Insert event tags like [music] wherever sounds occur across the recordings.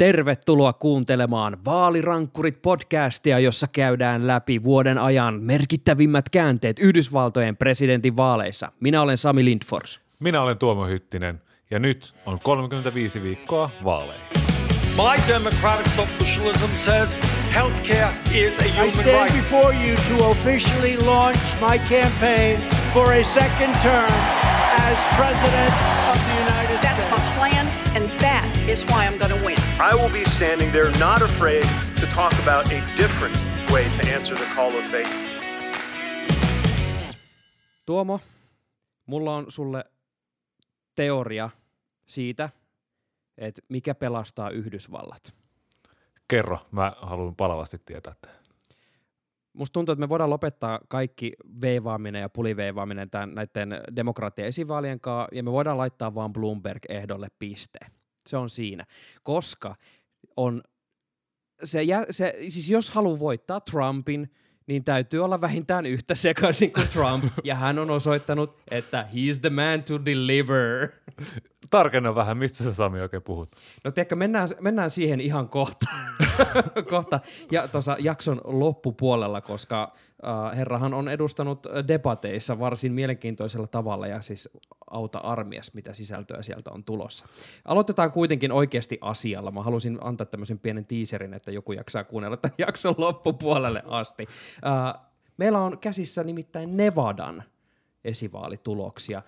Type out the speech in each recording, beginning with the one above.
Tervetuloa kuuntelemaan Vaalirankkurit podcastia, jossa käydään läpi vuoden ajan merkittävimmät käänteet Yhdysvaltojen presidentin vaaleissa. Minä olen Sami Lindfors. Minä olen Tuomo Hyttinen ja nyt on 35 viikkoa vaaleihin. My democratic socialism says healthcare is a human I stand right. before you to officially launch my campaign for a second term as President of the United is why I'm going to win. I will be standing there not afraid to talk about a different way to answer the call of faith. Tuomo, mulla on sulle teoria siitä, että mikä pelastaa Yhdysvallat. Kerro, mä haluan palavasti tietää tämän. Musta tuntuu, että me voidaan lopettaa kaikki veivaaminen ja puliveivaaminen tämän, näiden demokraattien esivaalien kanssa, ja me voidaan laittaa vaan Bloomberg ehdolle piste. Se on siinä. Koska on se, se siis jos haluaa voittaa Trumpin, niin täytyy olla vähintään yhtä sekaisin kuin Trump, ja hän on osoittanut, että he's the man to deliver. Tarkenna vähän, mistä sä Sami oikein puhut. No tiedätkö, mennään, mennään siihen ihan kohta, [laughs] kohta ja tuossa jakson loppupuolella, koska äh, herrahan on edustanut debateissa varsin mielenkiintoisella tavalla ja siis auta armias, mitä sisältöä sieltä on tulossa. Aloitetaan kuitenkin oikeasti asialla. Mä halusin antaa tämmöisen pienen tiiserin, että joku jaksaa kuunnella tämän [laughs] jakson loppupuolelle asti. Äh, meillä on käsissä nimittäin Nevadan esivaalituloksia.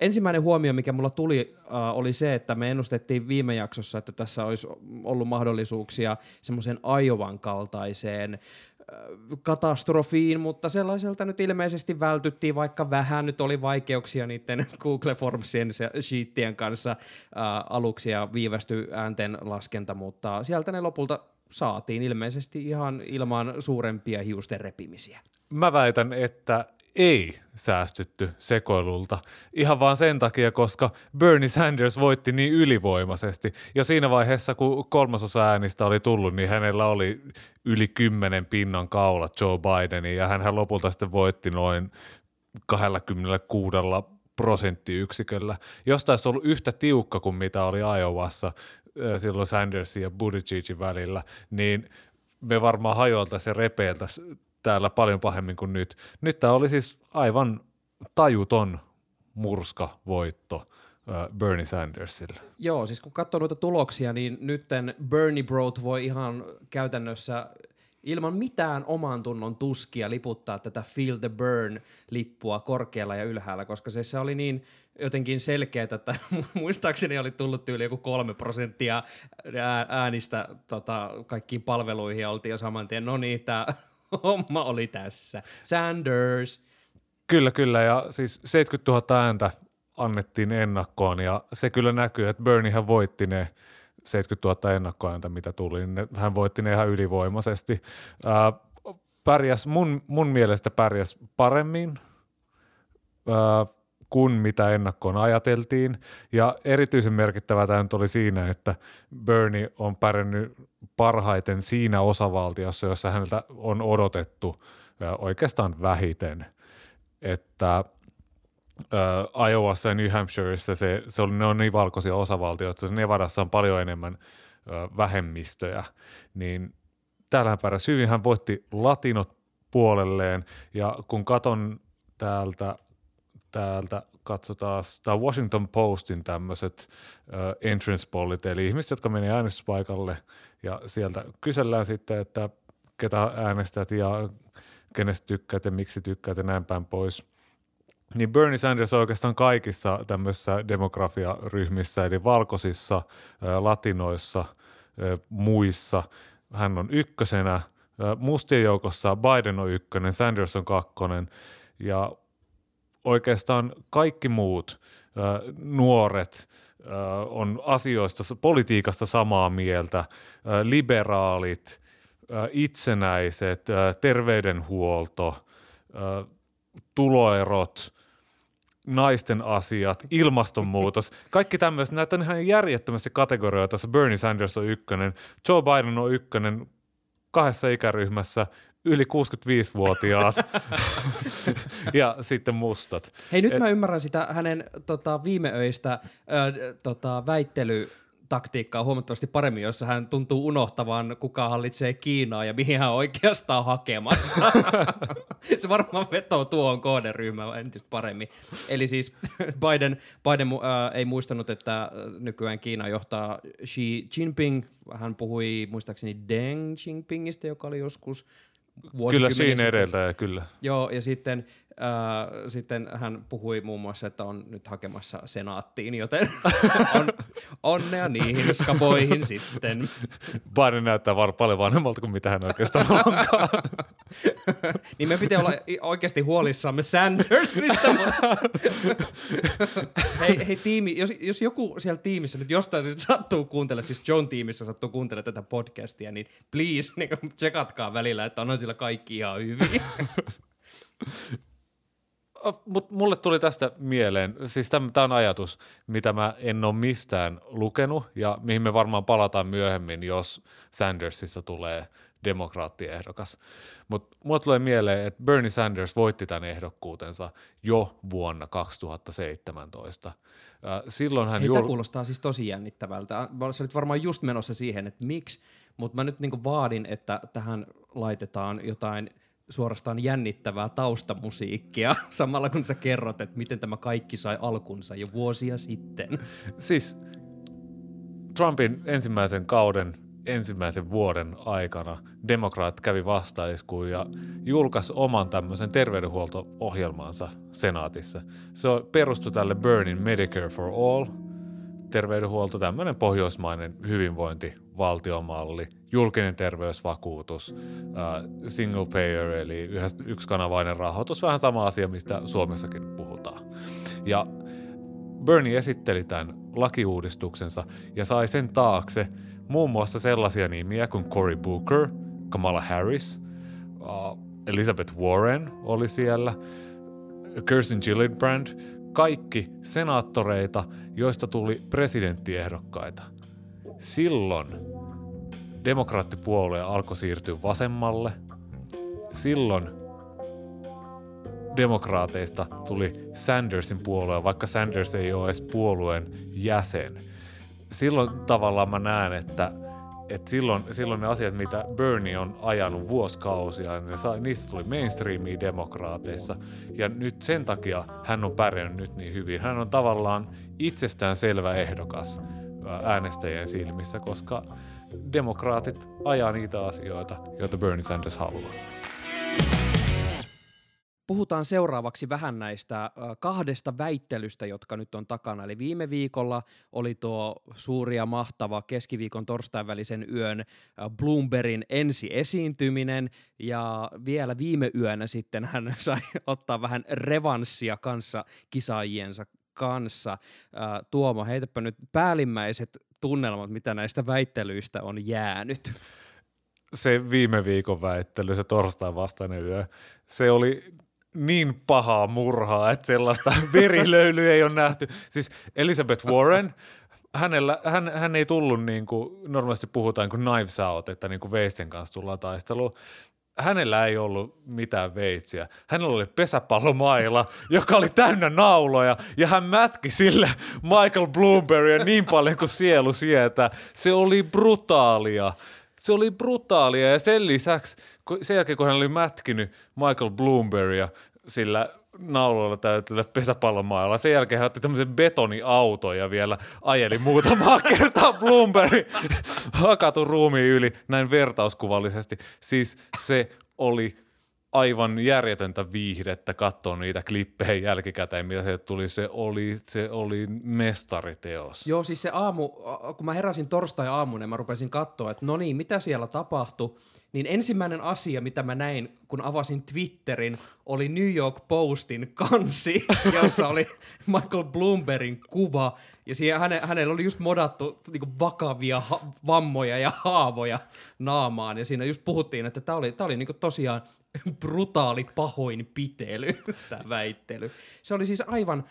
Ensimmäinen huomio, mikä mulla tuli, äh, oli se, että me ennustettiin viime jaksossa, että tässä olisi ollut mahdollisuuksia semmoisen Ajovan kaltaiseen äh, katastrofiin, mutta sellaiselta nyt ilmeisesti vältyttiin, vaikka vähän nyt oli vaikeuksia niiden [laughs] Google Formsien sheettien kanssa äh, aluksi ja viivästy äänten laskenta, mutta sieltä ne lopulta saatiin ilmeisesti ihan ilman suurempia hiusten repimisiä. Mä väitän, että ei säästytty sekoilulta. Ihan vaan sen takia, koska Bernie Sanders voitti niin ylivoimaisesti. Jo siinä vaiheessa, kun kolmasosa äänistä oli tullut, niin hänellä oli yli kymmenen pinnan kaulat Joe Bidenin, ja hän lopulta sitten voitti noin 26 prosenttiyksiköllä. Jos taisi ollut yhtä tiukka kuin mitä oli Iowassa silloin Sandersin ja Buttigiegin välillä, niin me varmaan hajoiltaisiin ja repeiltäisiin täällä paljon pahemmin kuin nyt. Nyt tämä oli siis aivan tajuton murskavoitto Bernie Sandersille. Joo, siis kun katsoo noita tuloksia, niin nytten Bernie Brot voi ihan käytännössä ilman mitään oman tunnon tuskia liputtaa tätä Feel the Burn-lippua korkealla ja ylhäällä, koska se, se oli niin jotenkin selkeä, että [laughs] muistaakseni oli tullut yli joku kolme prosenttia ää- äänistä tota, kaikkiin palveluihin ja oltiin jo saman tien, no niin, tämä homma oli tässä. Sanders. Kyllä, kyllä, ja siis 70 000 ääntä annettiin ennakkoon, ja se kyllä näkyy, että Berniehän voitti ne 70 000 ennakkoääntä, mitä tuli, niin hän voitti ne ihan ylivoimaisesti. Pärjäs, mun, mun mielestä pärjäs paremmin ää, kuin mitä ennakkoon ajateltiin, ja erityisen merkittävä tämä nyt oli siinä, että Bernie on pärjännyt parhaiten siinä osavaltiossa, jossa häneltä on odotettu ää, oikeastaan vähiten, että äh, Iowassa ja New Hampshireissa se, se on, ne on niin valkoisia osavaltioita, että Nevadassa on paljon enemmän äh, vähemmistöjä, niin täällähän pärjäsi hyvin, hän voitti latinot puolelleen, ja kun katon täältä, täältä katsotaan, tämä Washington Postin tämmöiset äh, entrance pollit, eli ihmiset, jotka menee äänestyspaikalle, ja sieltä kysellään sitten, että ketä äänestät ja kenestä tykkäät ja miksi tykkäät ja näin päin pois – niin Bernie Sanders on oikeastaan kaikissa tämmöisissä demografiaryhmissä, eli valkoisissa, latinoissa, muissa. Hän on ykkösenä. Mustien joukossa Biden on ykkönen, Sanders on kakkonen. Ja oikeastaan kaikki muut ää, nuoret ää, on asioista, politiikasta samaa mieltä. Ää, Liberaalit, ää, itsenäiset, ää, terveydenhuolto, ää, tuloerot, naisten asiat, ilmastonmuutos, [laughs] kaikki tämmöiset, näitä on ihan järjettömästi kategorioita, Bernie Sanders on ykkönen, Joe Biden on ykkönen kahdessa ikäryhmässä, yli 65-vuotiaat [laughs] ja sitten mustat. Hei, nyt Et- mä ymmärrän sitä hänen tota, viimeöistä ö, tota, väittely taktiikkaa huomattavasti paremmin, jossa hän tuntuu unohtavan, kuka hallitsee Kiinaa ja mihin hän oikeastaan on hakemassa. [laughs] se varmaan vetoo tuohon kohderyhmään entistä paremmin. Eli siis [laughs] Biden, Biden äh, ei muistanut, että nykyään Kiina johtaa Xi Jinping. Hän puhui muistaakseni Deng Jinpingistä, joka oli joskus Kyllä siinä edeltäjä, kyllä. Joo, ja sitten, äh, sitten hän puhui muun muassa, että on nyt hakemassa senaattiin, joten [laughs] on, onnea niihin skaboihin sitten. Biden näyttää var paljon vanhemmalta kuin mitä hän oikeastaan onkaan. [laughs] [laughs] niin me pitää olla oikeasti huolissamme Sandersista. [laughs] hei, hei tiimi, jos, jos joku siellä tiimissä nyt jostain syystä sattuu kuuntelemaan, siis John tiimissä sattuu kuuntelemaan tätä podcastia, niin please niin tsekatkaa välillä, että onhan sillä kaikki ihan hyvin. [laughs] Mutta mulle tuli tästä mieleen, siis tämä on ajatus, mitä mä en ole mistään lukenut ja mihin me varmaan palataan myöhemmin, jos Sandersista tulee demokraattiehdokas. Mutta mulle tulee mieleen, että Bernie Sanders voitti tämän ehdokkuutensa jo vuonna 2017. Äh, Silloin hän Hei, tämä jul- kuulostaa siis tosi jännittävältä. Sä olit varmaan just menossa siihen, että miksi, mutta mä nyt niinku vaadin, että tähän laitetaan jotain suorastaan jännittävää taustamusiikkia, [laughs] samalla kun sä kerrot, että miten tämä kaikki sai alkunsa jo vuosia sitten. Siis Trumpin ensimmäisen kauden ensimmäisen vuoden aikana demokraat kävi vastaiskuun ja julkaisi oman tämmöisen terveydenhuolto-ohjelmansa senaatissa. Se perustui tälle Burnin Medicare for All terveydenhuolto, tämmöinen pohjoismainen hyvinvointivaltiomalli, julkinen terveysvakuutus, äh, single payer eli yksikanavainen rahoitus, vähän sama asia, mistä Suomessakin puhutaan. Ja Bernie esitteli tämän lakiuudistuksensa ja sai sen taakse muun muassa sellaisia nimiä kuin Cory Booker, Kamala Harris, uh, Elizabeth Warren oli siellä, Kirsten Gillibrand, kaikki senaattoreita, joista tuli presidenttiehdokkaita. Silloin demokraattipuolue alkoi siirtyä vasemmalle. Silloin demokraateista tuli Sandersin puolue, vaikka Sanders ei ole edes puolueen jäsen. Silloin tavallaan mä näen, että, että silloin, silloin ne asiat, mitä Bernie on ajanut vuosikausia, ne sai, niistä tuli mainstreamia demokraateissa. Ja nyt sen takia hän on pärjännyt nyt niin hyvin. Hän on tavallaan itsestään selvä ehdokas ää, äänestäjien silmissä, koska demokraatit ajaa niitä asioita, joita Bernie Sanders haluaa. Puhutaan seuraavaksi vähän näistä kahdesta väittelystä, jotka nyt on takana. Eli viime viikolla oli tuo suuri ja mahtava keskiviikon torstain välisen yön Bloombergin ensi esiintyminen, ja vielä viime yönä sitten hän [laughs] sai ottaa vähän revanssia kanssa kisaajiensa kanssa. Tuomo, heitäpä nyt päällimmäiset tunnelmat, mitä näistä väittelyistä on jäänyt. se viime viikon väittely, se torstain vastainen yö, se oli niin pahaa murhaa, että sellaista [laughs] verilöylyä ei ole nähty. Siis Elizabeth Warren, hänellä, hän, hän ei tullut niin kuin normaalisti puhutaan niin kuin knives out, että niin kuin veisten kanssa tullaan taisteluun. Hänellä ei ollut mitään veitsiä. Hänellä oli pesäpallomaila, [laughs] joka oli täynnä nauloja, ja hän mätki sille Michael Bloombergia niin paljon kuin sielu sietää. Se oli brutaalia. Se oli brutaalia, ja sen lisäksi, sen jälkeen kun hän oli mätkinyt Michael Bloombergia sillä nauloilla täytyllä pesäpallomailla. Sen jälkeen hän otti tämmöisen betoniauton ja vielä ajeli muutamaa [laughs] kertaa Bloomberg hakatun ruumiin yli, näin vertauskuvallisesti. Siis se oli aivan järjetöntä viihdettä katsoa niitä klippejä jälkikäteen, mitä se tuli. Se oli, se oli mestariteos. Joo, siis se aamu, kun mä heräsin torstai-aamuna mä rupesin katsoa, että no niin, mitä siellä tapahtui, niin ensimmäinen asia, mitä mä näin, kun avasin Twitterin, oli New York Postin kansi, [laughs] jossa oli Michael Bloombergin kuva, ja siihen häne, hänellä oli just modattu niin vakavia ha- vammoja ja haavoja naamaan, ja siinä just puhuttiin, että tämä oli, tää oli niin tosiaan brutaali pahoinpitely, [laughs] tämä väittely. Se oli siis aivan,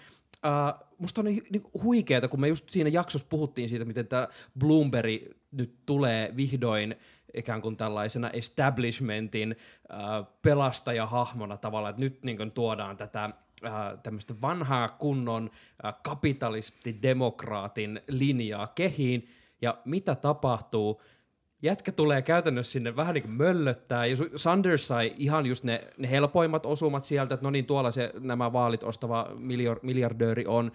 Uh, musta on niin huikeeta, kun me just siinä jaksossa puhuttiin siitä, miten tämä Bloomberg nyt tulee vihdoin ikään kuin tällaisena establishmentin uh, pelastajahahmona tavallaan, että nyt niin kuin tuodaan tätä uh, tämmöistä vanhaa kunnon uh, kapitalistidemokraatin linjaa kehiin, Ja mitä tapahtuu? Jätkä tulee käytännössä sinne vähän niin kuin möllöttää, ja Sanders sai ihan just ne, ne helpoimmat osumat sieltä, että no niin, tuolla se nämä vaalit ostava miljardööri on.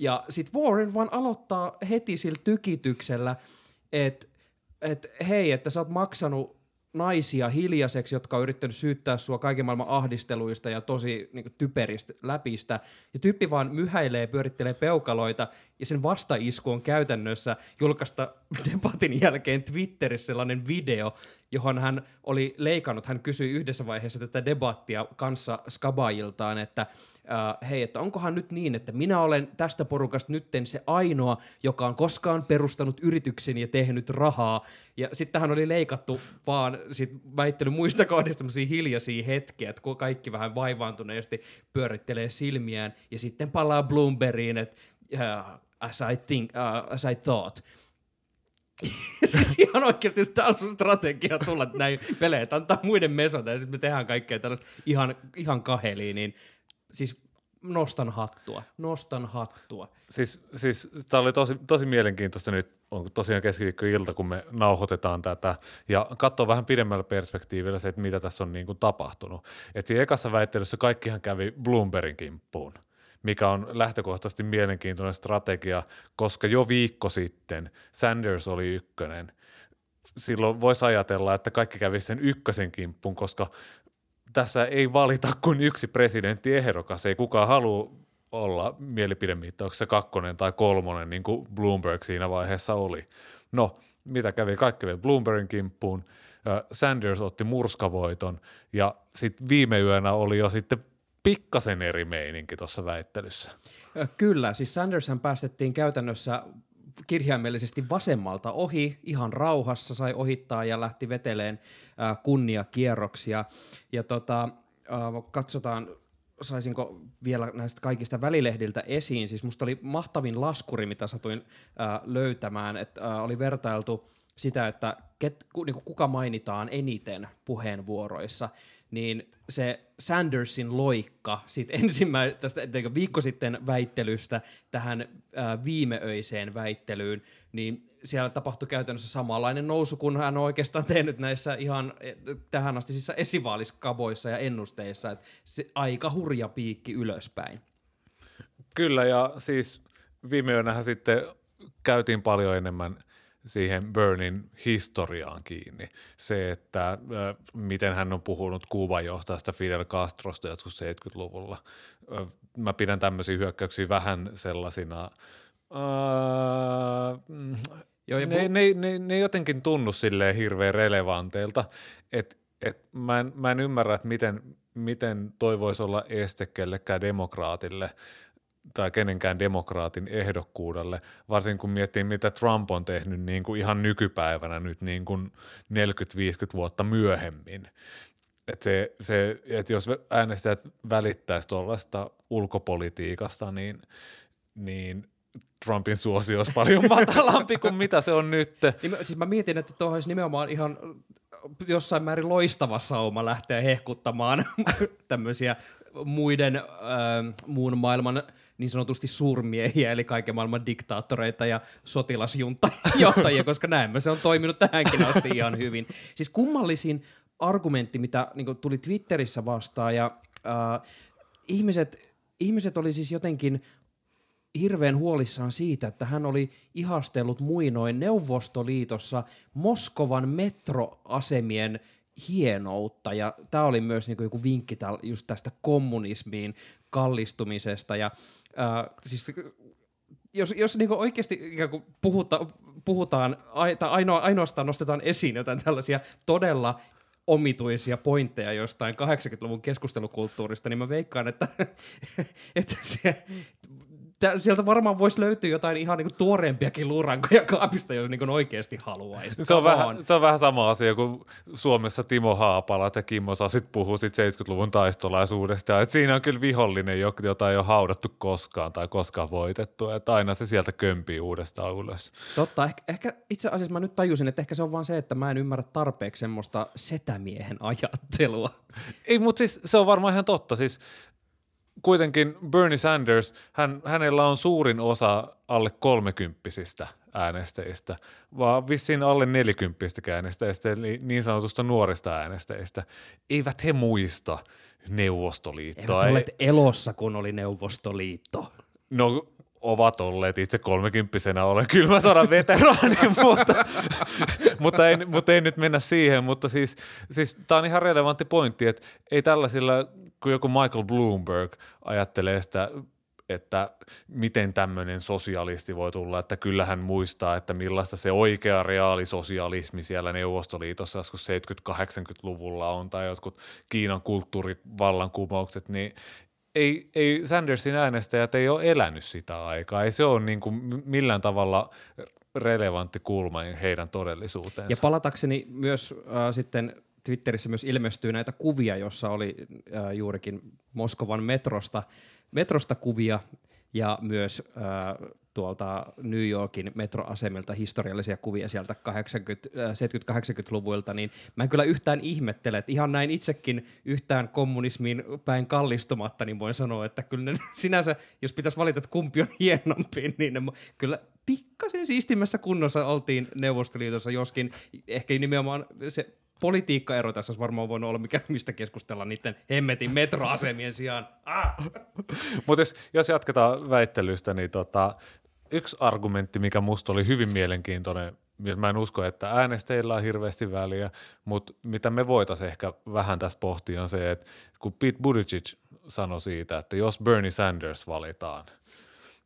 Ja sitten Warren vaan aloittaa heti sillä tykityksellä, että et, hei, että sä oot maksanut naisia hiljaiseksi, jotka on yrittänyt syyttää sua kaiken maailman ahdisteluista ja tosi niin kuin, typeristä läpistä. Ja tyyppi vaan myhäilee, pyörittelee peukaloita, ja sen vastaisku on käytännössä julkaista [laughs] debatin jälkeen Twitterissä sellainen video, johon hän oli leikannut. Hän kysyi yhdessä vaiheessa tätä debattia kanssa Skabailtaan, että äh, hei, että onkohan nyt niin, että minä olen tästä porukasta nytten se ainoa, joka on koskaan perustanut yrityksen ja tehnyt rahaa. Ja sitten hän oli leikattu vaan sit väittely muista kohdista hiljaisia hetkiä, että kun kaikki vähän vaivaantuneesti pyörittelee silmiään ja sitten palaa Bloombergiin, että uh, as I think, uh, as I thought. [laughs] siis ihan oikeasti, jos tämä on sun strategia tulla näin peleet, antaa muiden mesota ja sitten me tehdään kaikkea tällaista ihan, ihan kaheliin, niin siis nostan hattua, nostan hattua. Siis, siis tämä oli tosi, tosi mielenkiintoista nyt, on tosiaan keskiviikko-ilta, kun me nauhoitetaan tätä, ja katsoa vähän pidemmällä perspektiivillä se, että mitä tässä on niin kuin tapahtunut. Et siinä ekassa väittelyssä kaikkihan kävi Bloombergin kimppuun mikä on lähtökohtaisesti mielenkiintoinen strategia, koska jo viikko sitten Sanders oli ykkönen. Silloin voisi ajatella, että kaikki kävi sen ykkösen kimppuun, koska tässä ei valita kuin yksi presidentti ehdokas. Ei kukaan halua olla mielipidemittauksessa kakkonen tai kolmonen, niin kuin Bloomberg siinä vaiheessa oli. No, mitä kävi? Kaikki kävi Bloombergin kimppuun. Sanders otti murskavoiton ja sitten viime yönä oli jo sitten pikkasen eri meininki tuossa väittelyssä. Kyllä, siis Sandershan päästettiin käytännössä kirjaimellisesti vasemmalta ohi ihan rauhassa, sai ohittaa ja lähti veteleen kunniakierroksia. Ja tota, katsotaan, saisinko vielä näistä kaikista välilehdiltä esiin. Siis musta oli mahtavin laskuri, mitä satuin löytämään, että oli vertailtu sitä, että ket, ku, niin kuka mainitaan eniten puheenvuoroissa niin se Sandersin loikka sit [laughs] ensimmä, tästä viikko sitten väittelystä tähän ää, viimeöiseen väittelyyn, niin siellä tapahtui käytännössä samanlainen nousu, kun hän on oikeastaan [laughs] tehnyt näissä ihan e, tähän asti siis esivaaliskaboissa ja ennusteissa, että se aika hurja piikki ylöspäin. Kyllä, ja siis viime yönähän sitten käytiin paljon enemmän – siihen Burnin historiaan kiinni. Se, että äh, miten hän on puhunut Kuuban johtajasta Fidel Castrosta joskus 70-luvulla. Äh, mä pidän tämmöisiä hyökkäyksiä vähän sellaisina äh, Joo, ne, ne, ne, ne jotenkin tunnu silleen hirveän relevanteilta, että et mä, en, mä en ymmärrä, että miten, miten toi voisi olla este kellekään demokraatille tai kenenkään demokraatin ehdokkuudelle, varsinkin kun miettii, mitä Trump on tehnyt niin kuin ihan nykypäivänä nyt niin kuin 40-50 vuotta myöhemmin. Että se, se, et jos äänestäjät välittäisi tuollaista ulkopolitiikasta, niin, niin Trumpin suosio olisi paljon [laughs] matalampi kuin mitä se on nyt. Niin, siis mä mietin, että tuohon olisi nimenomaan ihan jossain määrin loistava sauma lähteä hehkuttamaan [laughs] tämmöisiä muiden äh, muun maailman niin sanotusti suurmiehiä, eli kaiken maailman diktaattoreita ja sotilasjuntajohtajia, koska näemme, se on toiminut tähänkin asti ihan hyvin. Siis kummallisin argumentti, mitä niin tuli Twitterissä vastaan, ja äh, ihmiset, ihmiset oli siis jotenkin hirveän huolissaan siitä, että hän oli ihastellut muinoin Neuvostoliitossa Moskovan metroasemien hienoutta, ja tämä oli myös niinku joku vinkki just tästä kommunismiin kallistumisesta, ja äh, siis jos, jos niinku oikeasti puhuta, puhutaan, tai ainoa, ainoastaan nostetaan esiin jotain tällaisia todella omituisia pointteja jostain 80-luvun keskustelukulttuurista, niin mä veikkaan, että, [laughs] että se tä, sieltä varmaan voisi löytyä jotain ihan niinku tuoreempiakin luurankoja kaapista, jos niinku oikeasti haluaisi. Se on, vähän, se on vähän sama asia kuin Suomessa Timo Haapala ja Kimmo Sasit puhuu sit 70-luvun taistolaisuudesta. Et siinä on kyllä vihollinen, jota ei ole haudattu koskaan tai koskaan voitettu. Et aina se sieltä kömpii uudestaan ylös. Totta. Ehkä, ehkä itse asiassa mä nyt tajusin, että ehkä se on vaan se, että mä en ymmärrä tarpeeksi semmoista setämiehen ajattelua. Ei, mutta siis se on varmaan ihan totta. Siis kuitenkin Bernie Sanders, hän, hänellä on suurin osa alle kolmekymppisistä äänestäjistä, vaan vissiin alle 40 äänestäjistä, eli niin sanotusta nuorista äänestäjistä. Eivät he muista Neuvostoliittoa. Eivät olleet elossa, kun oli Neuvostoliitto. No ovat olleet itse kolmekymppisenä olen kylmä sodan veteraani, [laughs] mutta, mutta, ei, mutta ei nyt mennä siihen, mutta siis, siis tämä on ihan relevantti pointti, että ei tällaisilla, kun joku Michael Bloomberg ajattelee sitä että miten tämmöinen sosialisti voi tulla, että kyllähän muistaa, että millaista se oikea reaalisosialismi siellä Neuvostoliitossa joskus 70-80-luvulla on, tai jotkut Kiinan kulttuurivallankumoukset, niin ei, ei Sandersin äänestäjät ei ole elänyt sitä aikaa. Ei se ole niin kuin millään tavalla relevantti kulma heidän todellisuuteensa. Ja palatakseni myös äh, sitten Twitterissä myös ilmestyy näitä kuvia, jossa oli äh, juurikin Moskovan metrosta, metrosta kuvia ja myös äh, tuolta New Yorkin metroasemilta historiallisia kuvia sieltä 70-80-luvuilta, niin mä en kyllä yhtään ihmettele, että ihan näin itsekin yhtään kommunismiin päin kallistumatta, niin voin sanoa, että kyllä ne [laughs] sinänsä, jos pitäisi valita, että kumpi on hienompi, niin ne kyllä pikkasen siistimmässä kunnossa oltiin Neuvostoliitossa, joskin ehkä nimenomaan se politiikkaero tässä olisi varmaan voinut olla mikä, mistä keskustella niiden hemmetin metroasemien sijaan. Ah! Mutta jos, jos jatketaan väittelystä, niin tota, yksi argumentti, mikä musta oli hyvin mielenkiintoinen, mä en usko, että äänestäjillä on hirveästi väliä, mutta mitä me voitaisiin ehkä vähän tässä pohtia on se, että kun Pete Buttigieg sanoi siitä, että jos Bernie Sanders valitaan,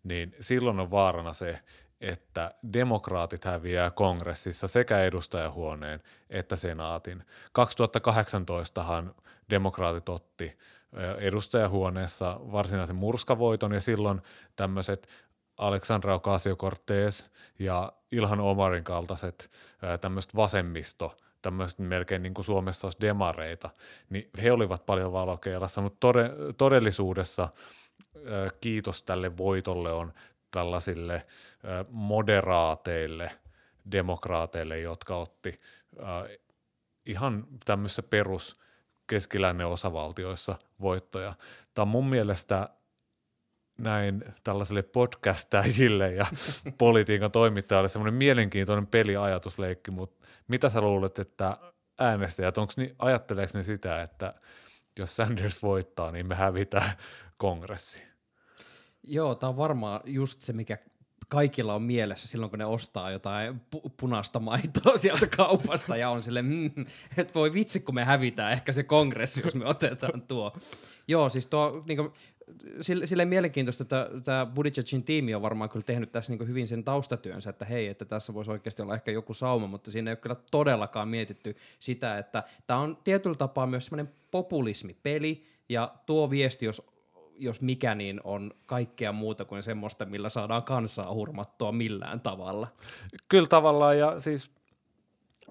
niin silloin on vaarana se, että demokraatit häviää kongressissa sekä edustajahuoneen että senaatin. 2018han demokraatit otti edustajahuoneessa varsinaisen murskavoiton ja silloin tämmöiset Aleksandra Ocasio-Cortez ja Ilhan Omarin kaltaiset tämmöiset vasemmisto, tämmöiset melkein niin kuin Suomessa olisi demareita, niin he olivat paljon valokeilassa, mutta todellisuudessa kiitos tälle voitolle on tällaisille moderaateille demokraateille, jotka otti ihan tämmöisissä perus keskilännen osavaltioissa voittoja. Tämä on mun mielestä näin tällaiselle podcastajille ja [laughs] politiikan toimittajille semmoinen mielenkiintoinen peliajatusleikki, mutta mitä sä luulet, että äänestäjät, onko ni, ajatteleeko ne sitä, että jos Sanders voittaa, niin me hävitään kongressi? Joo, tämä on varmaan just se, mikä kaikilla on mielessä silloin, kun ne ostaa jotain pu- punaista maitoa [laughs] sieltä kaupasta ja on sille, mm, että voi vitsi, kun me hävitään ehkä se kongressi, jos me otetaan tuo. Joo, siis tuo, niin kuin, sille, sille mielenkiintoista, että tämä Buttigiegin tiimi on varmaan kyllä tehnyt tässä niin hyvin sen taustatyönsä, että hei, että tässä voisi oikeasti olla ehkä joku sauma, mutta siinä ei ole kyllä todellakaan mietitty sitä, että tämä on tietyllä tapaa myös semmoinen populismipeli, ja tuo viesti, jos jos mikä, niin on kaikkea muuta kuin semmoista, millä saadaan kansaa hurmattua millään tavalla. Kyllä tavallaan, ja siis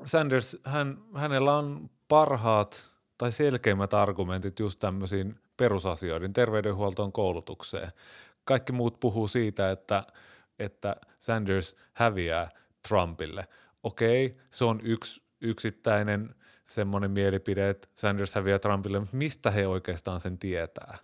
Sanders, hän, hänellä on parhaat tai selkeimmät argumentit just tämmöisiin perusasioihin, terveydenhuoltoon, koulutukseen. Kaikki muut puhuu siitä, että, että Sanders häviää Trumpille. Okei, se on yksi yksittäinen semmoinen mielipide, että Sanders häviää Trumpille, mutta mistä he oikeastaan sen tietää?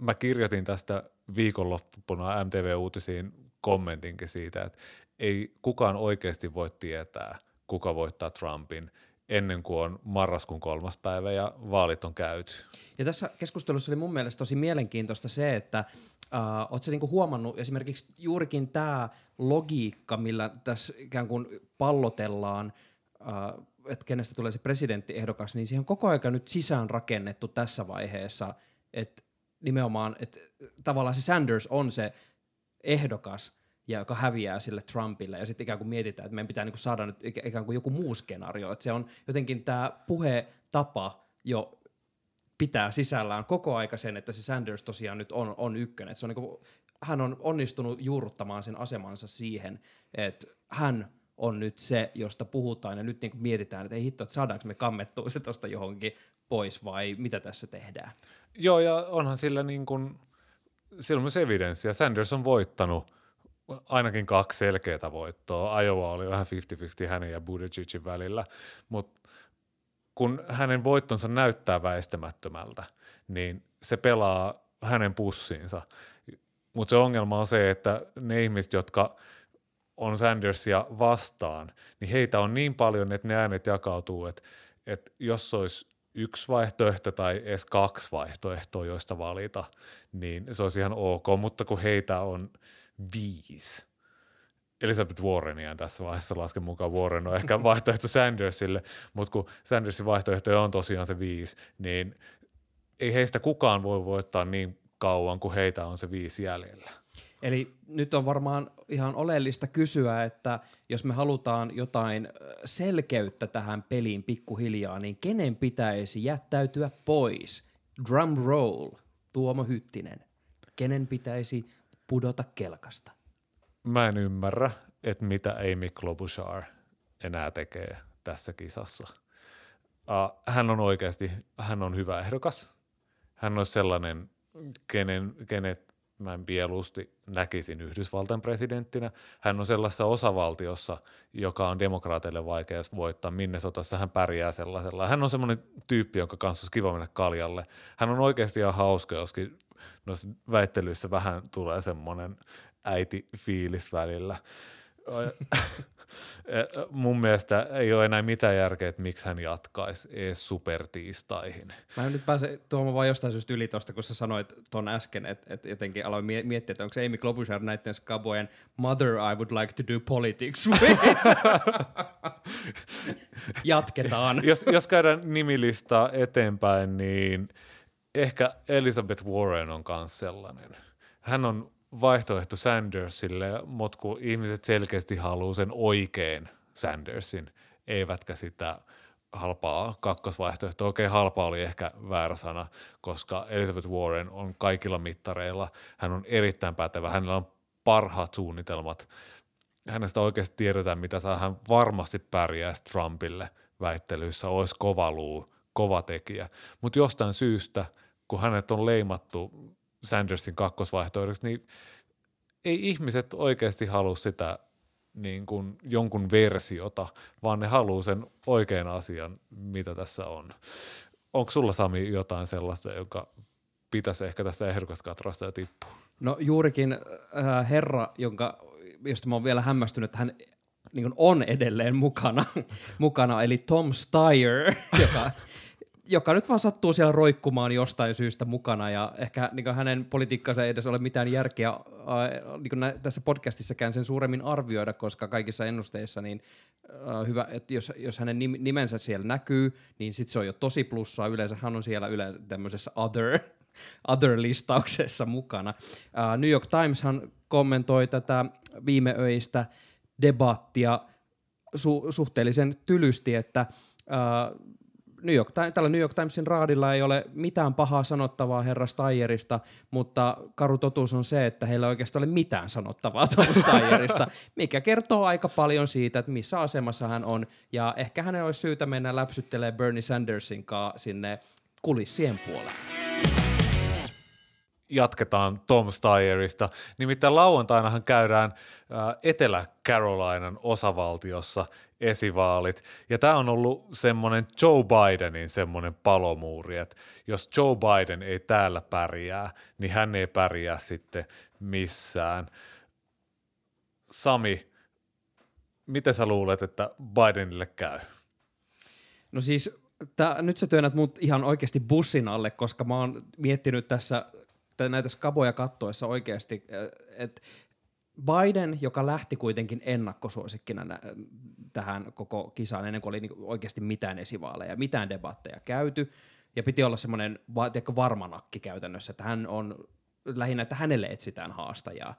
Mä kirjoitin tästä viikonloppuna MTV-uutisiin kommentinkin siitä, että ei kukaan oikeasti voi tietää, kuka voittaa Trumpin – ennen kuin on marraskuun kolmas päivä ja vaalit on käyty. Ja tässä keskustelussa oli mun mielestä tosi mielenkiintoista se, että äh, ootko niinku huomannut esimerkiksi juurikin tämä logiikka, millä tässä ikään kuin pallotellaan, äh, että kenestä tulee se presidenttiehdokas, niin siihen on koko ajan nyt sisään rakennettu tässä vaiheessa, että nimenomaan, että tavallaan se Sanders on se ehdokas, ja joka häviää sille Trumpille, ja sitten ikään kuin mietitään, että meidän pitää niin kuin saada nyt ikään kuin joku muu skenaario, että se on jotenkin tämä puhetapa jo pitää sisällään koko aika sen, että se Sanders tosiaan nyt on, on ykkönen. se on niin kuin, hän on onnistunut juurruttamaan sen asemansa siihen, että hän on nyt se, josta puhutaan, ja nyt niin kuin mietitään, että ei hitto, että saadaanko me kammettua se tuosta johonkin pois, vai mitä tässä tehdään. Joo, ja onhan sillä niin kuin, silloin myös evidenssiä. Sanders on voittanut – ainakin kaksi selkeää voittoa. Iowa oli vähän 50-50 hänen ja Buttigiegin välillä, mutta kun hänen voittonsa näyttää väistämättömältä, niin se pelaa hänen pussiinsa. Mutta se ongelma on se, että ne ihmiset, jotka on Sandersia vastaan, niin heitä on niin paljon, että ne äänet jakautuu, että, että jos olisi yksi vaihtoehto tai edes kaksi vaihtoehtoa, joista valita, niin se olisi ihan ok, mutta kun heitä on viisi, Elizabeth Warrenia tässä vaiheessa lasken mukaan Warren on ehkä [laughs] vaihtoehto Sandersille, mutta kun Sandersin vaihtoehtoja on tosiaan se viisi, niin ei heistä kukaan voi voittaa niin kauan kuin heitä on se viisi jäljellä. Eli nyt on varmaan ihan oleellista kysyä, että jos me halutaan jotain selkeyttä tähän peliin pikkuhiljaa, niin kenen pitäisi jättäytyä pois? Drum roll, Tuomo Hyttinen. Kenen pitäisi pudota kelkasta? Mä en ymmärrä, että mitä Amy Klobuchar enää tekee tässä kisassa. Uh, hän on oikeasti, hän on hyvä ehdokas. Hän on sellainen, kenen, kenet mä mieluusti näkisin Yhdysvaltain presidenttinä. Hän on sellaisessa osavaltiossa, joka on demokraateille vaikea voittaa. Minnesotassa hän pärjää sellaisella. Hän on semmoinen tyyppi, jonka kanssa olisi kiva mennä kaljalle. Hän on oikeasti ihan hauska, joskin noissa väittelyissä vähän tulee semmoinen äiti-fiilis välillä. [laughs] Mun mielestä ei ole enää mitään järkeä, että miksi hän jatkaisi ees supertiistaihin. Mä en nyt pääse tuomaan vaan jostain syystä yli tuosta, kun sä sanoit ton äsken, että, että jotenkin aloin miettiä, että onko se Amy Klobuchar näiden skabojen mother I would like to do politics. [laughs] Jatketaan. jos, jos käydään nimilistaa eteenpäin, niin ehkä Elizabeth Warren on myös sellainen. Hän on vaihtoehto Sandersille, mutta kun ihmiset selkeästi haluaa sen oikein Sandersin, eivätkä sitä halpaa kakkosvaihtoehtoa. Okei, halpa oli ehkä väärä sana, koska Elizabeth Warren on kaikilla mittareilla, hän on erittäin pätevä, hänellä on parhaat suunnitelmat, hänestä oikeasti tiedetään, mitä saa, hän varmasti pärjää Trumpille väittelyissä, olisi kova luu, kova tekijä, mutta jostain syystä, kun hänet on leimattu Sandersin kakkosvaihtoehdoksi, niin ei ihmiset oikeasti halua sitä niin kuin jonkun versiota, vaan ne haluaa sen oikean asian, mitä tässä on. Onko sulla Sami jotain sellaista, joka pitäisi ehkä tästä ehdokaskatrasta jo tippua? No juurikin äh, herra, jonka, josta mä oon vielä hämmästynyt, että hän niin on edelleen mukana, [laughs] mukana, eli Tom Steyer, [laughs] joka joka nyt vaan sattuu siellä roikkumaan jostain syystä mukana ja ehkä niin hänen politiikkansa ei edes ole mitään järkeä äh, niin nä- tässä podcastissakaan sen suuremmin arvioida, koska kaikissa ennusteissa niin äh, hyvä, että jos, jos hänen nim- nimensä siellä näkyy, niin sitten se on jo tosi plussaa. Yleensä hän on siellä yleensä tämmöisessä other, [laughs] other-listauksessa mukana. Äh, New York Timeshan kommentoi tätä viimeöistä debattia su- suhteellisen tylysti, että äh, New York, tällä New York Timesin raadilla ei ole mitään pahaa sanottavaa herra Steyerista, mutta karu totuus on se, että heillä ei oikeastaan ole mitään sanottavaa [laughs] Steyerista, mikä kertoo aika paljon siitä, että missä asemassa hän on, ja ehkä hänen olisi syytä mennä läpsyttelemään Bernie Sandersin kanssa sinne kulissien puolelle jatketaan Tom Steyerista. Nimittäin lauantainahan käydään Etelä-Carolinan osavaltiossa esivaalit. Ja tämä on ollut semmoinen Joe Bidenin semmoinen palomuuri, että jos Joe Biden ei täällä pärjää, niin hän ei pärjää sitten missään. Sami, miten sä luulet, että Bidenille käy? No siis tää, nyt sä työnnät mut ihan oikeasti bussin alle, koska mä oon miettinyt tässä näitä skaboja kattoessa oikeasti, että Biden, joka lähti kuitenkin ennakkosuosikkina nä- tähän koko kisaan ennen kuin oli niinku oikeasti mitään esivaaleja, mitään debatteja käyty, ja piti olla semmoinen va- varmanakki käytännössä, että hän on lähinnä, että hänelle etsitään haastajaa.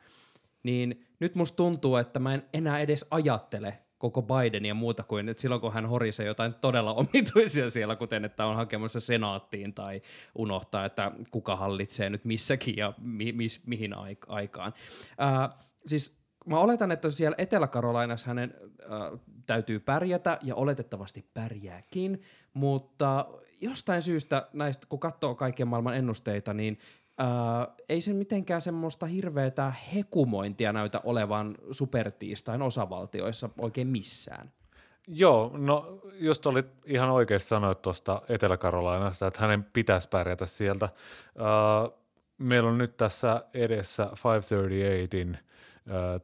Niin nyt musta tuntuu, että mä en enää edes ajattele koko Biden ja muuta kuin, että silloin kun hän horisee jotain todella [laughs] omituisia siellä, kuten että on hakemassa senaattiin tai unohtaa, että kuka hallitsee nyt missäkin ja mi- mi- mihin aikaan. Ää, siis mä oletan, että siellä Etelä-Karolainassa hänen äh, täytyy pärjätä ja oletettavasti pärjääkin, mutta jostain syystä näistä, kun katsoo kaiken maailman ennusteita, niin äh, ei se mitenkään semmoista hirveätä hekumointia näytä olevan supertiistain osavaltioissa oikein missään. Joo, no just olit ihan oikein sanoit tuosta Etelä-Karolainasta, että hänen pitäisi pärjätä sieltä. Uh, meillä on nyt tässä edessä 538in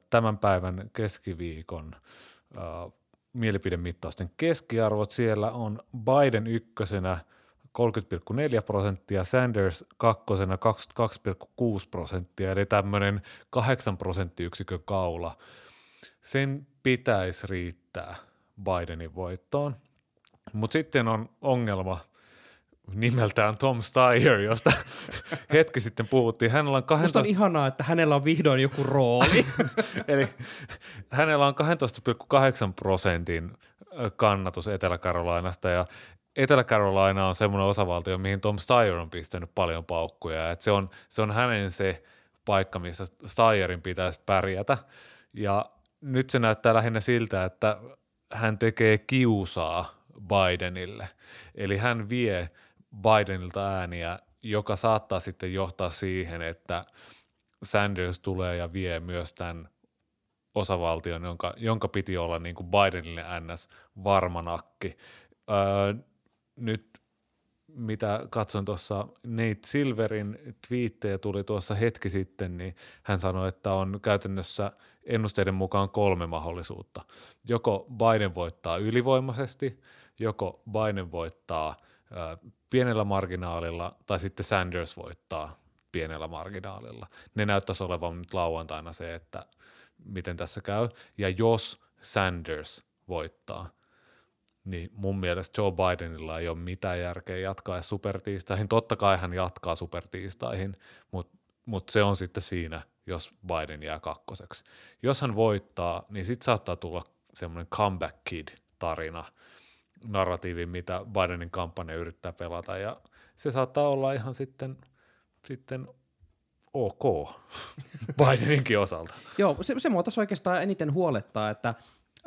tämän päivän keskiviikon mielipidemittausten keskiarvot. Siellä on Biden ykkösenä 30,4 prosenttia, Sanders kakkosena 22,6 prosenttia, eli tämmöinen 8 prosenttiyksikön kaula. Sen pitäisi riittää Bidenin voittoon. Mutta sitten on ongelma nimeltään Tom Steyer, josta [laughs] hetki sitten puhuttiin. Hänellä on 12... Musta on ihanaa, että hänellä on vihdoin joku rooli. [laughs] Eli hänellä on 12,8 prosentin kannatus Etelä-Karolainasta ja Etelä-Carolina on semmoinen osavaltio, mihin Tom Steyer on pistänyt paljon paukkuja. Et se, on, se on hänen se paikka, missä Steyerin pitäisi pärjätä. Ja nyt se näyttää lähinnä siltä, että hän tekee kiusaa Bidenille. Eli hän vie Bidenilta ääniä, joka saattaa sitten johtaa siihen, että Sanders tulee ja vie myös tämän osavaltion, jonka, jonka piti olla niin kuin Bidenille ns. varmanakki. Öö, nyt mitä katson tuossa Nate Silverin twiittejä tuli tuossa hetki sitten, niin hän sanoi, että on käytännössä ennusteiden mukaan kolme mahdollisuutta. Joko Biden voittaa ylivoimaisesti, joko Biden voittaa pienellä marginaalilla tai sitten Sanders voittaa pienellä marginaalilla. Ne näyttäisi olevan nyt lauantaina se, että miten tässä käy. Ja jos Sanders voittaa, niin mun mielestä Joe Bidenilla ei ole mitään järkeä jatkaa supertiistaihin. Totta kai hän jatkaa supertiistaihin, mutta mut se on sitten siinä, jos Biden jää kakkoseksi. Jos hän voittaa, niin sitten saattaa tulla semmoinen comeback kid tarina, narratiivi, mitä Bidenin kampanja yrittää pelata, ja se saattaa olla ihan sitten, sitten ok [laughs] Bideninkin osalta. Joo, se, se mua oikeastaan eniten huolettaa, että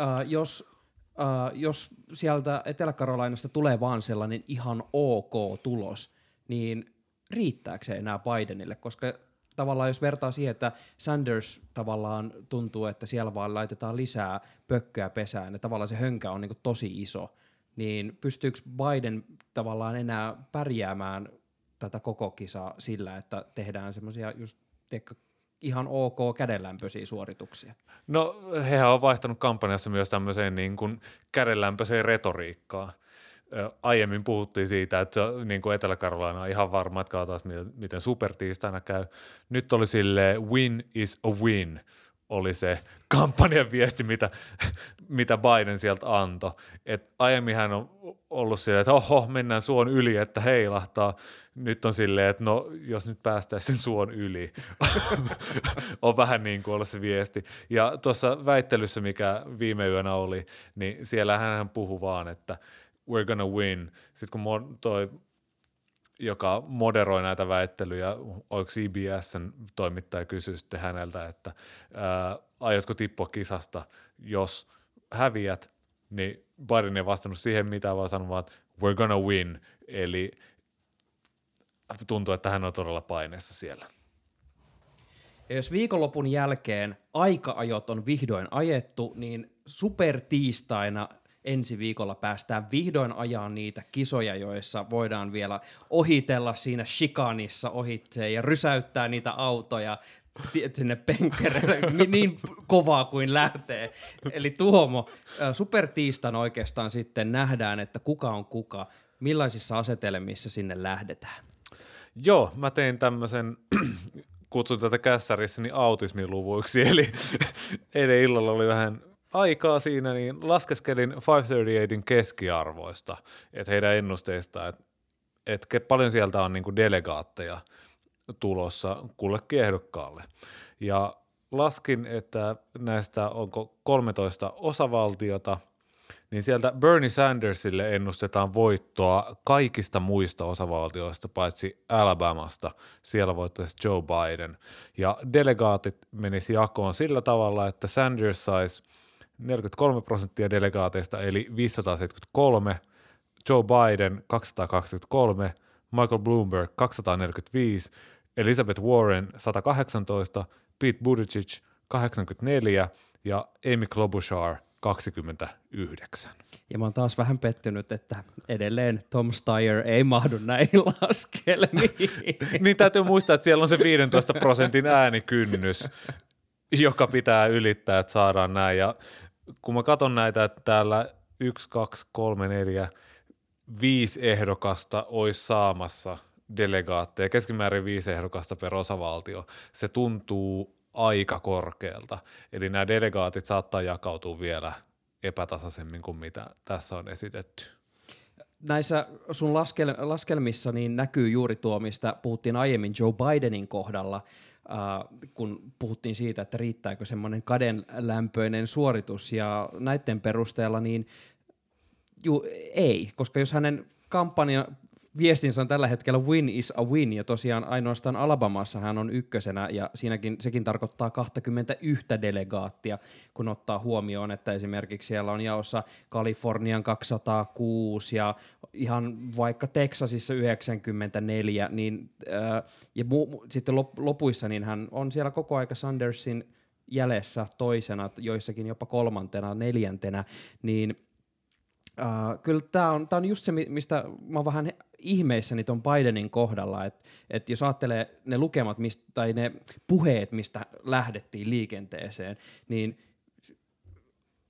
äh, jos, äh, jos sieltä Etelä-Karolainasta tulee vaan sellainen ihan ok tulos, niin riittääkö se enää Bidenille, koska tavallaan jos vertaa siihen, että Sanders tavallaan tuntuu, että siellä vaan laitetaan lisää pökköä pesään ja tavallaan se hönkä on niin tosi iso, niin pystyykö Biden tavallaan enää pärjäämään tätä koko kisaa sillä, että tehdään semmoisia just ihan ok kädenlämpöisiä suorituksia? No hehän on vaihtanut kampanjassa myös tämmöiseen niin kuin kädenlämpöiseen retoriikkaan. Aiemmin puhuttiin siitä, että se, niin kuin Etelä-Karolaina on ihan varma, että katsotaan, miten supertiistaina käy. Nyt oli sille win is a win – oli se kampanjan viesti, mitä, mitä Biden sieltä antoi. Et aiemmin hän on ollut silleen, että oho, mennään suon yli, että heilahtaa. Nyt on silleen, että no, jos nyt päästäisiin sen [laughs] suon yli, [laughs] on vähän niin kuin ollut se viesti. Ja tuossa väittelyssä, mikä viime yönä oli, niin siellä hän puhui vaan, että we're gonna win. Sitten kun toi joka moderoi näitä väittelyjä, oliko CBSn toimittaja kysyi sitten häneltä, että ää, aiotko tippua kisasta, jos häviät, niin Biden ei vastannut siihen mitään, vaan sanoi vaan, we're gonna win, eli tuntuu, että hän on todella paineessa siellä. Ja jos viikonlopun jälkeen aika-ajot on vihdoin ajettu, niin supertiistaina ensi viikolla päästään vihdoin ajaa niitä kisoja, joissa voidaan vielä ohitella siinä shikanissa ohitse ja rysäyttää niitä autoja sinne penkkereille niin kovaa kuin lähtee. Eli Tuomo, supertiistan oikeastaan sitten nähdään, että kuka on kuka, millaisissa asetelmissa sinne lähdetään. Joo, mä tein tämmöisen [clears throat] kutsun tätä kässärissani autismiluvuiksi, [laughs] eli eilen illalla oli vähän aikaa siinä, niin laskeskelin 538in keskiarvoista, että heidän ennusteistaan, että, että paljon sieltä on niin kuin delegaatteja tulossa kullekin ehdokkaalle. Ja laskin, että näistä onko 13 osavaltiota, niin sieltä Bernie Sandersille ennustetaan voittoa kaikista muista osavaltioista, paitsi Alabamasta. Siellä voittaisi Joe Biden. Ja delegaatit menisi jakoon sillä tavalla, että Sanders saisi 43 prosenttia delegaateista, eli 573, Joe Biden 223, Michael Bloomberg 245, Elizabeth Warren 118, Pete Buttigieg 84 ja Amy Klobuchar 29. Ja mä oon taas vähän pettynyt, että edelleen Tom Steyer ei mahdu näihin [laughs] laskelmiin. niin täytyy muistaa, että siellä on se 15 prosentin äänikynnys. joka pitää ylittää, että saadaan näin. Ja kun mä katson näitä, että täällä 1, 2, 3, 4, viisi ehdokasta olisi saamassa delegaatteja, keskimäärin viisi ehdokasta per osavaltio, se tuntuu aika korkealta. Eli nämä delegaatit saattaa jakautua vielä epätasaisemmin kuin mitä tässä on esitetty. Näissä sun laskel- laskelmissa niin näkyy juuri tuo, mistä puhuttiin aiemmin Joe Bidenin kohdalla, äh, kun puhuttiin siitä, että riittääkö semmoinen kadenlämpöinen suoritus, ja näiden perusteella niin ju, ei, koska jos hänen kampanja viestinsä on tällä hetkellä win is a win, ja tosiaan ainoastaan Alabamassa hän on ykkösenä, ja siinäkin sekin tarkoittaa 21 delegaattia, kun ottaa huomioon, että esimerkiksi siellä on jaossa Kalifornian 206 ja ihan vaikka Texasissa 94, niin, äh, ja mu- sitten lop- lopuissa niin hän on siellä koko aika Sandersin jäljessä toisena, joissakin jopa kolmantena, neljäntenä, niin Uh, kyllä tämä on, on just se, mistä mä oon vähän ihmeissäni ton Bidenin kohdalla, että et jos ajattelee ne lukemat mistä, tai ne puheet, mistä lähdettiin liikenteeseen, niin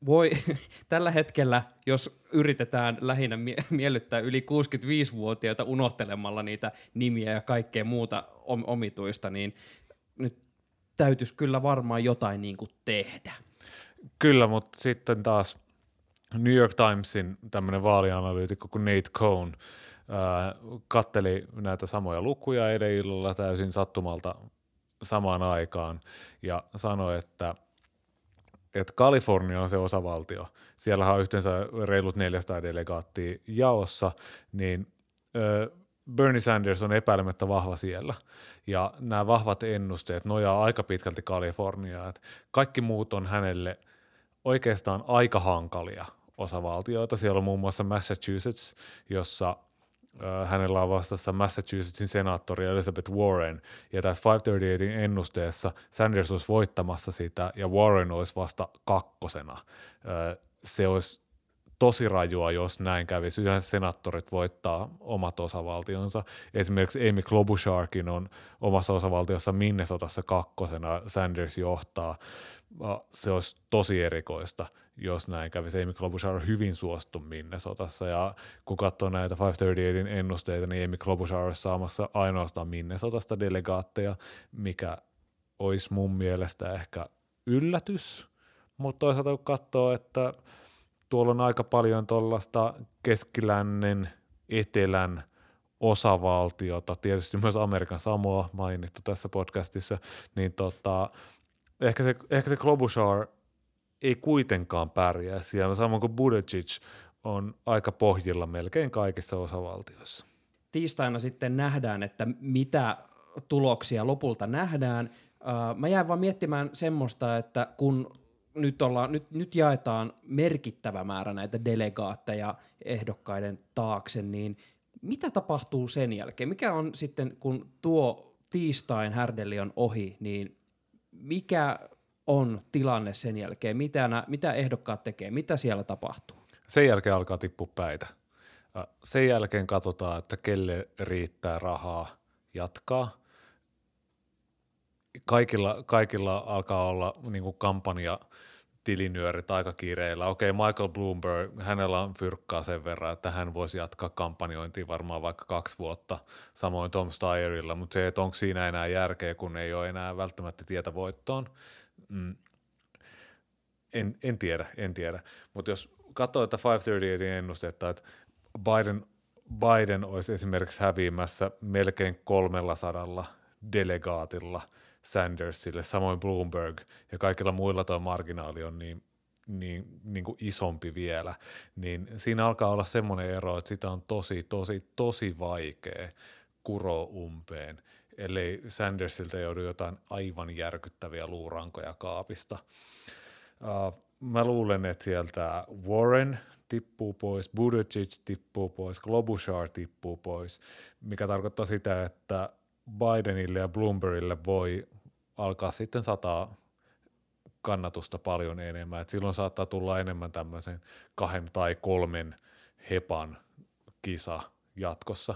voi [laughs] tällä hetkellä, jos yritetään lähinnä mie- miellyttää yli 65-vuotiaita unohtelemalla niitä nimiä ja kaikkea muuta om- omituista, niin nyt täytyisi kyllä varmaan jotain niin kuin tehdä. Kyllä, mutta sitten taas New York Timesin tämmöinen vaalianalyytikko kuin Nate Cohn ää, katteli näitä samoja lukuja eilen illalla täysin sattumalta samaan aikaan ja sanoi, että että Kalifornia on se osavaltio. Siellä on yhteensä reilut 400 delegaattia jaossa, niin ö, Bernie Sanders on epäilemättä vahva siellä. Ja nämä vahvat ennusteet nojaa aika pitkälti Kaliforniaan. Kaikki muut on hänelle oikeastaan aika hankalia osavaltioita. Siellä on muun muassa Massachusetts, jossa hänellä on vastassa Massachusettsin senaattori Elizabeth Warren, ja tässä 538 ennusteessa Sanders olisi voittamassa sitä, ja Warren olisi vasta kakkosena. Se olisi tosi rajua, jos näin kävisi. Yleensä senaattorit voittaa omat osavaltionsa. Esimerkiksi Amy Klobucharkin on omassa osavaltiossa Minnesotassa kakkosena, Sanders johtaa. Se olisi tosi erikoista jos näin kävisi. Amy Klobuchar on hyvin suosittu Minnesotassa, ja kun katsoo näitä 538 ennusteita, niin Amy Klobuchar olisi saamassa ainoastaan Minnesotasta delegaatteja, mikä olisi mun mielestä ehkä yllätys, mutta toisaalta kun katsoo, että tuolla on aika paljon tuollaista keskilännen, etelän osavaltiota, tietysti myös Amerikan Samoa mainittu tässä podcastissa, niin tota, ehkä se, ehkä se Klobuchar – ei kuitenkaan pärjää siellä, samoin kuin Buttigieg on aika pohjilla melkein kaikissa osavaltioissa. Tiistaina sitten nähdään, että mitä tuloksia lopulta nähdään. Mä jäin vaan miettimään semmoista, että kun nyt, ollaan, nyt, nyt jaetaan merkittävä määrä näitä delegaatteja ehdokkaiden taakse, niin mitä tapahtuu sen jälkeen? Mikä on sitten, kun tuo tiistain härdelli on ohi, niin mikä on tilanne sen jälkeen? Mitä, nä, mitä ehdokkaat tekee? Mitä siellä tapahtuu? Sen jälkeen alkaa tippua päitä. Sen jälkeen katsotaan, että kelle riittää rahaa jatkaa. Kaikilla, kaikilla alkaa olla niin kuin kampanja tilinyörit aika kiireillä. Okei, Michael Bloomberg, hänellä on fyrkkaa sen verran, että hän voisi jatkaa kampanjointia varmaan vaikka kaksi vuotta, samoin Tom Steyerilla, mutta se, että onko siinä enää järkeä, kun ei ole enää välttämättä tietä voittoon, Mm, en, en tiedä, en tiedä. Mutta jos katsoo, että 538 ennustetta, että Biden, Biden olisi esimerkiksi häviämässä melkein 300 delegaatilla Sandersille, samoin Bloomberg ja kaikilla muilla tuo marginaali on niin, niin, niin kuin isompi vielä, niin siinä alkaa olla semmoinen ero, että sitä on tosi, tosi, tosi vaikea kuroa umpeen ellei Sandersilta joudu jotain aivan järkyttäviä luurankoja kaapista. Uh, mä luulen, että sieltä Warren tippuu pois, Buttigieg tippuu pois, Klobuchar tippuu pois, mikä tarkoittaa sitä, että Bidenille ja Bloombergille voi alkaa sitten sataa kannatusta paljon enemmän. Et silloin saattaa tulla enemmän tämmöisen kahden tai kolmen hepan kisa jatkossa.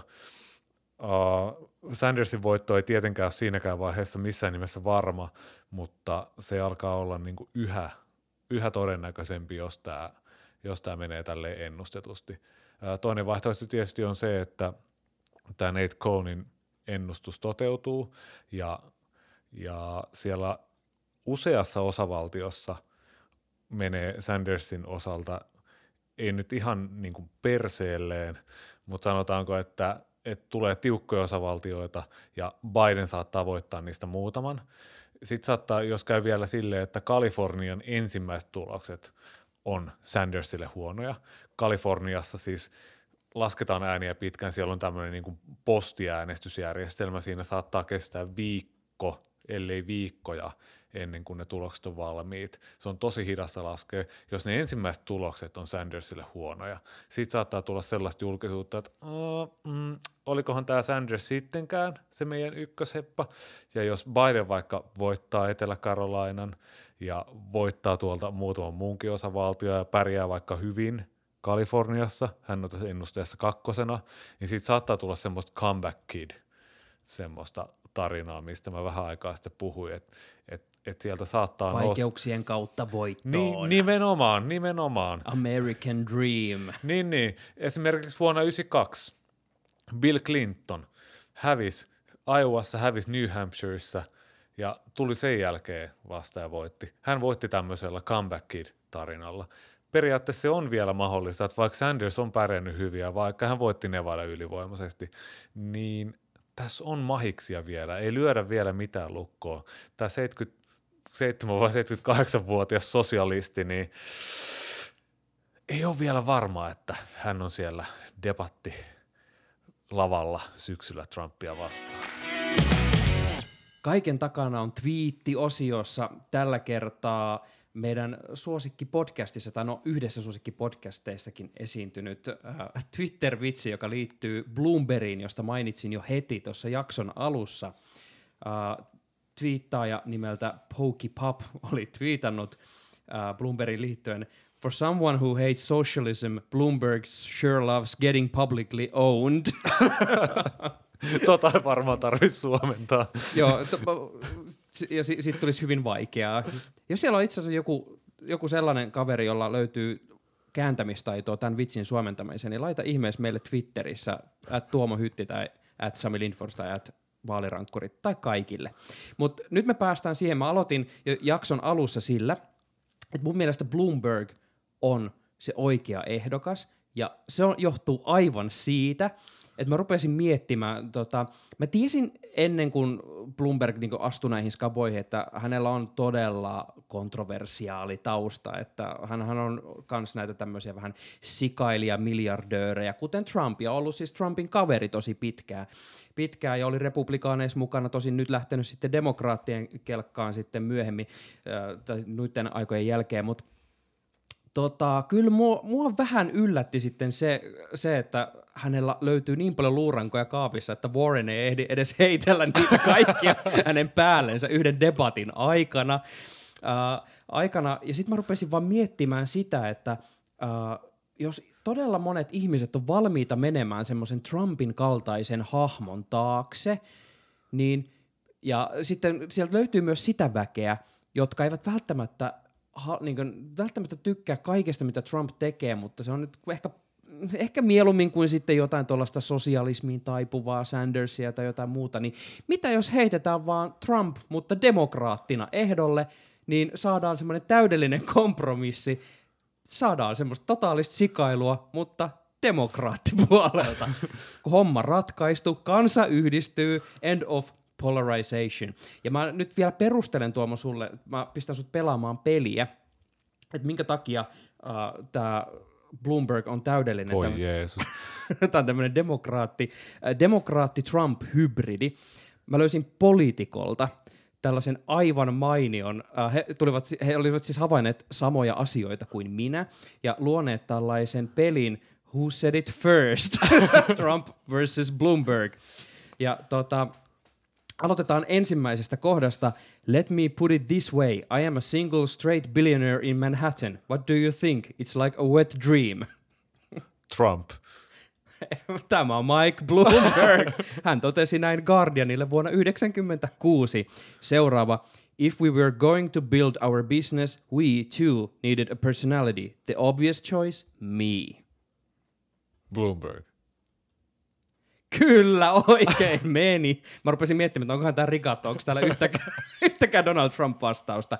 Uh, Sandersin voitto ei tietenkään ole siinäkään vaiheessa missään nimessä varma, mutta se alkaa olla niin kuin yhä, yhä todennäköisempi, jos tämä jos tämä menee tälle ennustetusti. Uh, toinen vaihtoehto tietysti on se, että tämä Nate Cohnin ennustus toteutuu ja, ja siellä useassa osavaltiossa menee Sandersin osalta ei nyt ihan niin kuin perseelleen, mutta sanotaanko, että, että tulee tiukkoja osavaltioita ja Biden saattaa voittaa niistä muutaman. Sitten saattaa, jos käy vielä silleen, että Kalifornian ensimmäiset tulokset on Sandersille huonoja. Kaliforniassa siis lasketaan ääniä pitkään, siellä on tämmöinen niin postiäänestysjärjestelmä, siinä saattaa kestää viikko, ellei viikkoja ennen kuin ne tulokset on valmiit. Se on tosi hidasta laskea, jos ne ensimmäiset tulokset on Sandersille huonoja. Sitten saattaa tulla sellaista julkisuutta, että mm, olikohan tämä Sanders sittenkään se meidän ykkösheppa. Ja jos Biden vaikka voittaa Etelä-Karolainan ja voittaa tuolta muutaman muunkin osavaltio ja pärjää vaikka hyvin – Kaliforniassa, hän on tässä ennusteessa kakkosena, niin siitä saattaa tulla semmoista comeback kid, semmoista tarinaa, mistä mä vähän aikaa sitten puhuin, että et, et sieltä saattaa Vaikeuksien nousta. kautta voittoon. Ni, nimenomaan, nimenomaan. American Dream. Niin, niin. Esimerkiksi vuonna 1992 Bill Clinton hävisi, Iowassa hävisi New Hampshireissa ja tuli sen jälkeen vasta ja voitti. Hän voitti tämmöisellä comeback kid-tarinalla periaatteessa se on vielä mahdollista, että vaikka Sanders on pärjännyt hyvin ja vaikka hän voitti Nevada ylivoimaisesti, niin tässä on mahiksia vielä, ei lyödä vielä mitään lukkoa. Tämä 77 vai 78-vuotias sosialisti, niin ei ole vielä varmaa, että hän on siellä debatti lavalla syksyllä Trumpia vastaan. Kaiken takana on twiitti-osiossa tällä kertaa – meidän suosikkipodcastissa, tai no yhdessä suosikkipodcasteissakin esiintynyt äh, Twitter-vitsi, joka liittyy Bloombergiin, josta mainitsin jo heti tuossa jakson alussa. Äh, twiittaaja nimeltä Pokey Pop [laughs] oli twiitannut äh, Bloombergin liittyen For someone who hates socialism, Bloomberg sure loves getting publicly owned. [laughs] [laughs] tota ei varmaan tarvitse suomentaa. Joo, to, ja si- siitä tulisi hyvin vaikeaa. Jos siellä on itse asiassa joku, joku sellainen kaveri, jolla löytyy kääntämistaitoa tämän vitsin suomentamiseen, niin laita ihmeessä meille Twitterissä, at Tuomo Hytti tai at Sami Lindfors tai at vaalirankkurit tai kaikille. Mutta nyt me päästään siihen, mä aloitin jakson alussa sillä, että mun mielestä Bloomberg on se oikea ehdokas, ja se on, johtuu aivan siitä, että mä rupesin miettimään, tota, mä tiesin ennen kuin Bloomberg niin astui näihin skaboihin, että hänellä on todella kontroversiaali tausta, että hän on kans näitä tämmöisiä vähän sikailia miljardöörejä, kuten Trump, ja ollut siis Trumpin kaveri tosi pitkään, pitkään ja oli republikaaneissa mukana, tosin nyt lähtenyt sitten demokraattien kelkkaan sitten myöhemmin, äh, tai aikojen jälkeen, mutta Tota, kyllä mua, mua vähän yllätti sitten se, se, että hänellä löytyy niin paljon luurankoja kaapissa, että Warren ei ehdi edes heitellä niitä kaikkia [laughs] hänen päällensä yhden debatin aikana. Uh, aikana. Ja sitten mä rupesin vaan miettimään sitä, että uh, jos todella monet ihmiset on valmiita menemään semmoisen Trumpin kaltaisen hahmon taakse, niin ja sitten sieltä löytyy myös sitä väkeä, jotka eivät välttämättä ha, niin kuin, välttämättä tykkää kaikesta, mitä Trump tekee, mutta se on nyt ehkä, ehkä mieluummin kuin sitten jotain tuollaista sosialismiin taipuvaa Sandersia tai jotain muuta, niin mitä jos heitetään vaan Trump, mutta demokraattina ehdolle, niin saadaan semmoinen täydellinen kompromissi, saadaan semmoista totaalista sikailua, mutta demokraattipuolelta. Kun [laughs] homma ratkaistu, kansa yhdistyy, end of polarization. Ja mä nyt vielä perustelen Tuomo sulle, mä pistän sut pelaamaan peliä, että minkä takia uh, tämä Bloomberg on täydellinen. Voi tämän, Jeesus. [laughs] tämä on tämmöinen demokraatti, äh, demokraatti-Trump-hybridi. Mä löysin poliitikolta tällaisen aivan mainion. Uh, he, tulivat, he olivat siis havainneet samoja asioita kuin minä ja luoneet tällaisen pelin Who Said It First? [laughs] Trump versus Bloomberg. Ja tota, Aloitetaan ensimmäisestä kohdasta. Let me put it this way. I am a single straight billionaire in Manhattan. What do you think? It's like a wet dream. [laughs] Trump. [laughs] Tämä on Mike Bloomberg. [laughs] Hän totesi näin Guardianille vuonna 1996. Seuraava. If we were going to build our business, we too needed a personality. The obvious choice, me. Bloomberg. Kyllä, oikein [laughs] meni. Mä rupesin miettimään, että onkohan tämä rikattu, onko täällä yhtäkään, [laughs] yhtäkään Donald Trump-vastausta.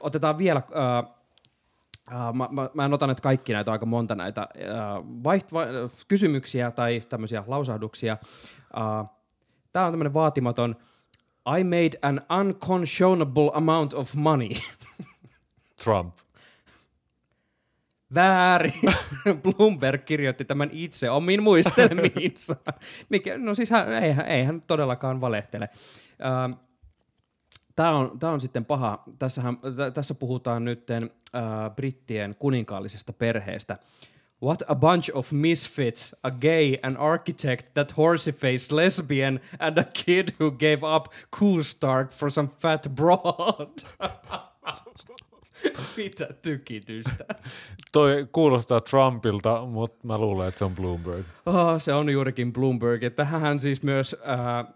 Otetaan vielä, uh, uh, mä, mä, mä en ota nyt kaikki näitä, aika monta näitä uh, vaiht, va, kysymyksiä tai tämmöisiä lausahduksia. Uh, tämä on tämmöinen vaatimaton, I made an unconscionable amount of money. [laughs] Trump. Väärin. [laughs] Bloomberg kirjoitti tämän itse omiin muistelmiinsa. [laughs] Mikä, no siis hän, ei, hän- ei hän todellakaan valehtele. Ähm, Tämä on, tää on sitten paha. Tässähän, tä- tässä puhutaan nyt äh, brittien kuninkaallisesta perheestä. What a bunch of misfits, a gay, an architect, that horsey-faced lesbian, and a kid who gave up Coolstark for some fat broad. [laughs] [laughs] Mitä tykitystä. Toi kuulostaa Trumpilta, mutta mä luulen, että se on Bloomberg. Oh, se on juurikin Bloomberg. Että hän siis myös, äh,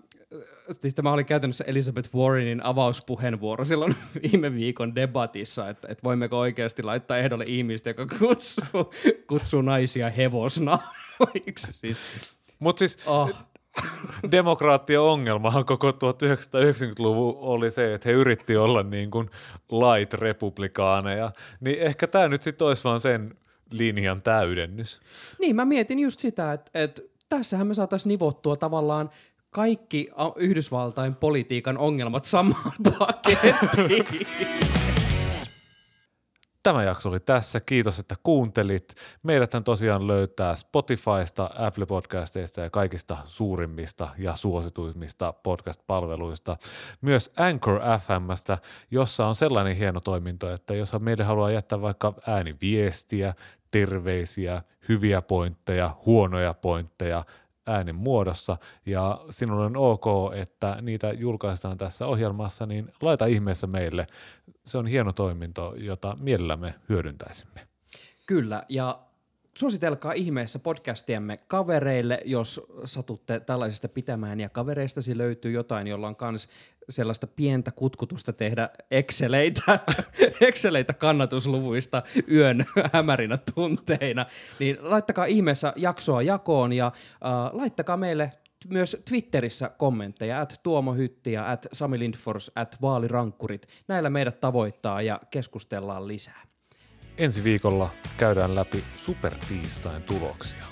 siis tämä oli käytännössä Elizabeth Warrenin avauspuheenvuoro silloin [laughs] viime viikon debatissa, että, että voimmeko oikeasti laittaa ehdolle ihmistä, joka kutsuu, kutsuu naisia hevosnahoiksi. [laughs] Siis, Mutta siis oh, [laughs] demokraattien ongelmahan koko 1990-luvun oli se, että he yritti olla niin kuin light-republikaaneja. Niin ehkä tämä nyt sitten olisi vaan sen linjan täydennys. niin, mä mietin just sitä, että, että tässähän me saataisiin nivottua tavallaan kaikki Yhdysvaltain politiikan ongelmat samaan [laughs] pakettiin. Tämä jakso oli tässä. Kiitos, että kuuntelit. Meidäthän tosiaan löytää Spotifysta, Apple Podcasteista ja kaikista suurimmista ja suosituimmista podcast-palveluista. Myös Anchor FMstä, jossa on sellainen hieno toiminto, että jos meille haluaa jättää vaikka ääniviestiä, terveisiä, hyviä pointteja, huonoja pointteja, äänen muodossa ja sinulle on ok, että niitä julkaistaan tässä ohjelmassa, niin laita ihmeessä meille. Se on hieno toiminto, jota mielellämme hyödyntäisimme. Kyllä, ja suositelkaa ihmeessä podcastiamme kavereille, jos satutte tällaisesta pitämään, ja kavereistasi löytyy jotain, jolla on kans sellaista pientä kutkutusta tehdä Exceleitä, [laughs] Exceleitä kannatusluvuista yön hämärinä tunteina, niin laittakaa ihmeessä jaksoa jakoon, ja äh, laittakaa meille myös Twitterissä kommentteja, at Tuomo Hytti ja at Sami Lindfors, at Vaalirankkurit. Näillä meidät tavoittaa ja keskustellaan lisää. Ensi viikolla käydään läpi supertiistain tuloksia.